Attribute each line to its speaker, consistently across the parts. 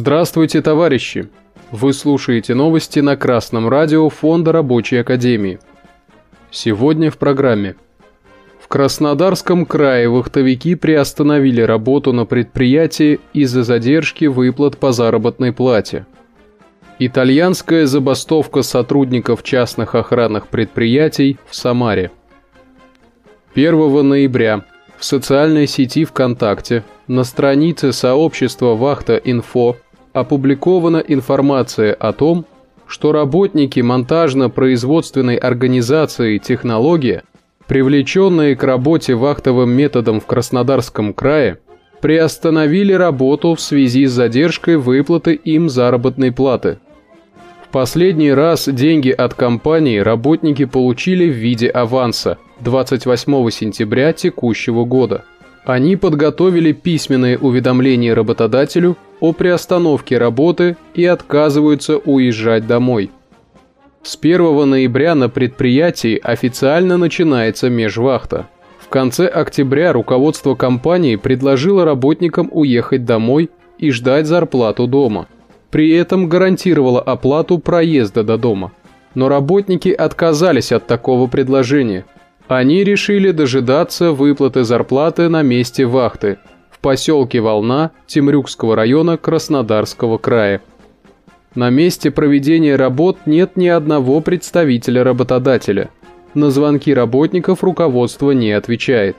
Speaker 1: Здравствуйте, товарищи! Вы слушаете новости на Красном радио Фонда Рабочей Академии. Сегодня в программе. В Краснодарском крае вахтовики приостановили работу на предприятии из-за задержки выплат по заработной плате. Итальянская забастовка сотрудников частных охранных предприятий в Самаре. 1 ноября в социальной сети ВКонтакте на странице сообщества Вахта-Инфо опубликована информация о том, что работники монтажно-производственной организации «Технология», привлеченные к работе вахтовым методом в Краснодарском крае, приостановили работу в связи с задержкой выплаты им заработной платы. В последний раз деньги от компании работники получили в виде аванса 28 сентября текущего года. Они подготовили письменные уведомления работодателю о приостановке работы и отказываются уезжать домой. С 1 ноября на предприятии официально начинается межвахта. В конце октября руководство компании предложило работникам уехать домой и ждать зарплату дома. При этом гарантировало оплату проезда до дома. Но работники отказались от такого предложения. Они решили дожидаться выплаты зарплаты на месте вахты – в поселке Волна Темрюкского района Краснодарского края. На месте проведения работ нет ни одного представителя работодателя. На звонки работников руководство не отвечает.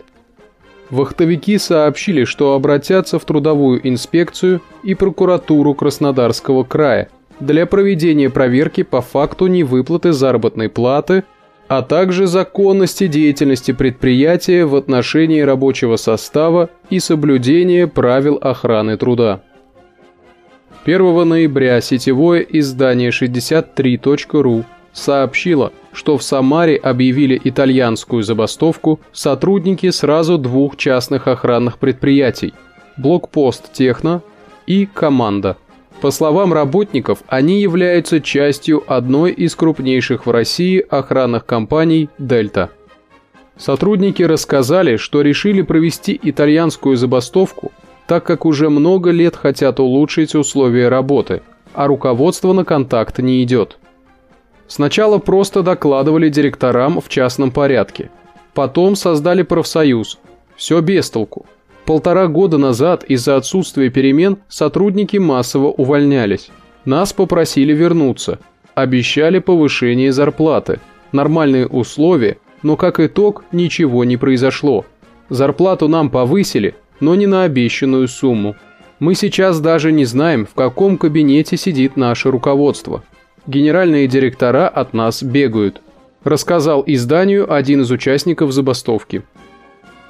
Speaker 1: Вахтовики сообщили, что обратятся в трудовую инспекцию и прокуратуру Краснодарского края для проведения проверки по факту невыплаты заработной платы – а также законности деятельности предприятия в отношении рабочего состава и соблюдения правил охраны труда. 1 ноября сетевое издание 63.ru сообщило, что в Самаре объявили итальянскую забастовку сотрудники сразу двух частных охранных предприятий – Блокпост Техно и Команда – по словам работников, они являются частью одной из крупнейших в России охранных компаний «Дельта». Сотрудники рассказали, что решили провести итальянскую забастовку, так как уже много лет хотят улучшить условия работы, а руководство на контакт не идет. Сначала просто докладывали директорам в частном порядке, потом создали профсоюз. Все без толку. Полтора года назад из-за отсутствия перемен сотрудники массово увольнялись. Нас попросили вернуться. Обещали повышение зарплаты. Нормальные условия, но как итог ничего не произошло. Зарплату нам повысили, но не на обещанную сумму. Мы сейчас даже не знаем, в каком кабинете сидит наше руководство. Генеральные директора от нас бегают. Рассказал изданию один из участников забастовки.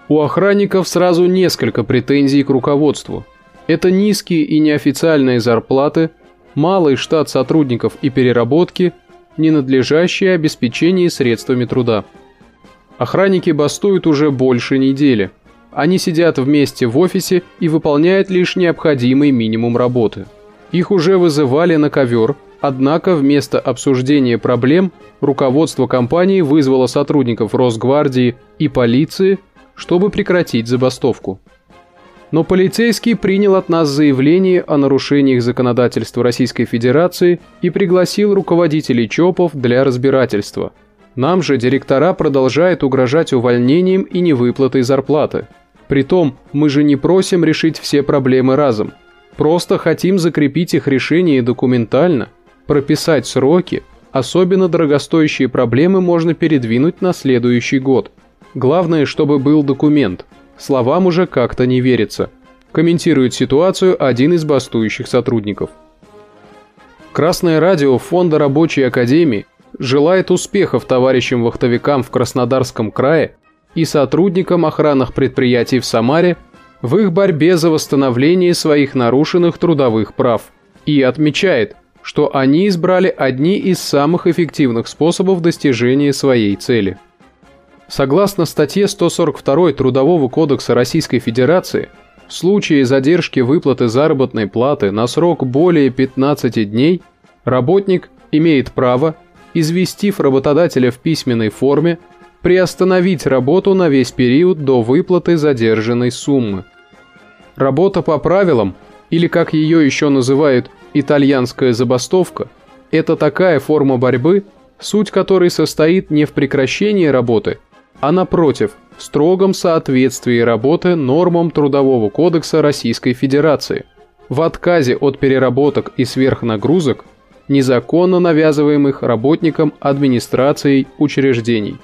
Speaker 1: У охранников сразу несколько претензий к руководству. Это низкие и неофициальные зарплаты, малый штат сотрудников и переработки, ненадлежащее обеспечение средствами труда. Охранники бастуют уже больше недели. Они сидят вместе в офисе и выполняют лишь необходимый минимум работы. Их уже вызывали на ковер, однако вместо обсуждения проблем руководство компании вызвало сотрудников Росгвардии и полиции чтобы прекратить забастовку. Но полицейский принял от нас заявление о нарушениях законодательства Российской Федерации и пригласил руководителей ЧОПов для разбирательства. Нам же директора продолжают угрожать увольнением и невыплатой зарплаты. Притом, мы же не просим решить все проблемы разом. Просто хотим закрепить их решение документально, прописать сроки, особенно дорогостоящие проблемы можно передвинуть на следующий год – Главное, чтобы был документ. Словам уже как-то не верится. Комментирует ситуацию один из бастующих сотрудников. Красное радио Фонда Рабочей Академии желает успехов товарищам-вахтовикам в Краснодарском крае и сотрудникам охранных предприятий в Самаре в их борьбе за восстановление своих нарушенных трудовых прав и отмечает, что они избрали одни из самых эффективных способов достижения своей цели – Согласно статье 142 Трудового кодекса Российской Федерации, в случае задержки выплаты заработной платы на срок более 15 дней, работник имеет право, известив работодателя в письменной форме, приостановить работу на весь период до выплаты задержанной суммы. Работа по правилам или как ее еще называют итальянская забастовка, это такая форма борьбы, суть которой состоит не в прекращении работы, а напротив, в строгом соответствии работы нормам Трудового кодекса Российской Федерации, в отказе от переработок и сверхнагрузок, незаконно навязываемых работникам администрацией учреждений.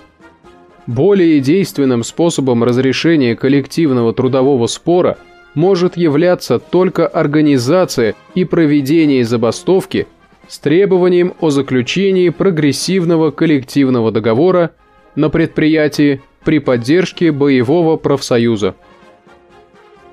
Speaker 1: Более действенным способом разрешения коллективного трудового спора может являться только организация и проведение забастовки с требованием о заключении прогрессивного коллективного договора на предприятии при поддержке боевого профсоюза.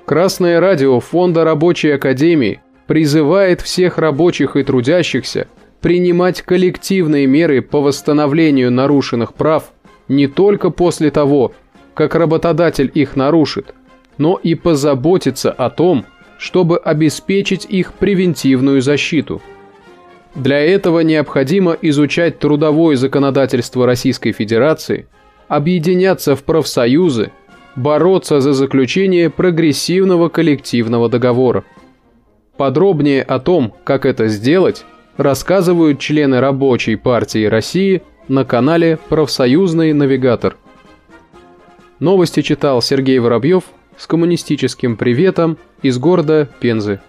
Speaker 1: Красное радио Фонда Рабочей Академии призывает всех рабочих и трудящихся принимать коллективные меры по восстановлению нарушенных прав не только после того, как работодатель их нарушит, но и позаботиться о том, чтобы обеспечить их превентивную защиту. Для этого необходимо изучать трудовое законодательство Российской Федерации, объединяться в профсоюзы, бороться за заключение прогрессивного коллективного договора. Подробнее о том, как это сделать, рассказывают члены Рабочей партии России – на канале «Профсоюзный навигатор». Новости читал Сергей Воробьев с коммунистическим приветом из города Пензы.